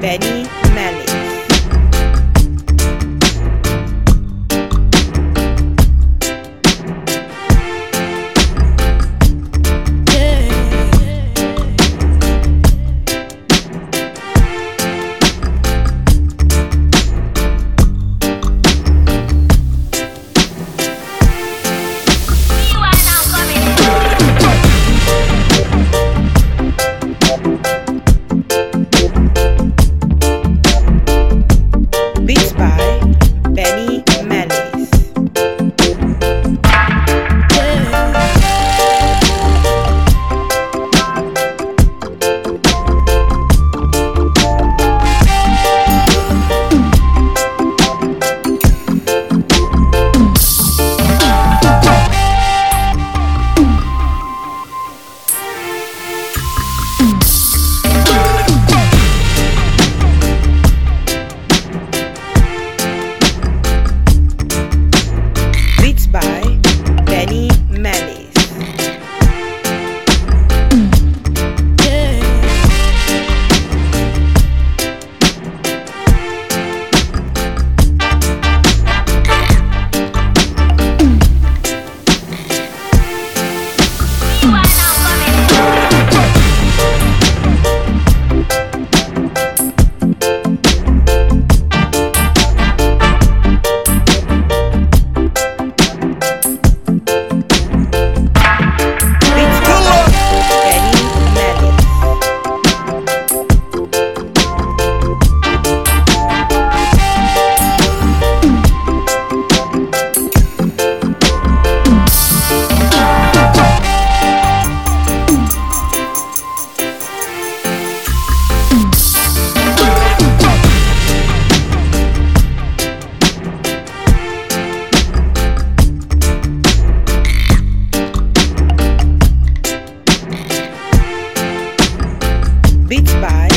Pede Beats by.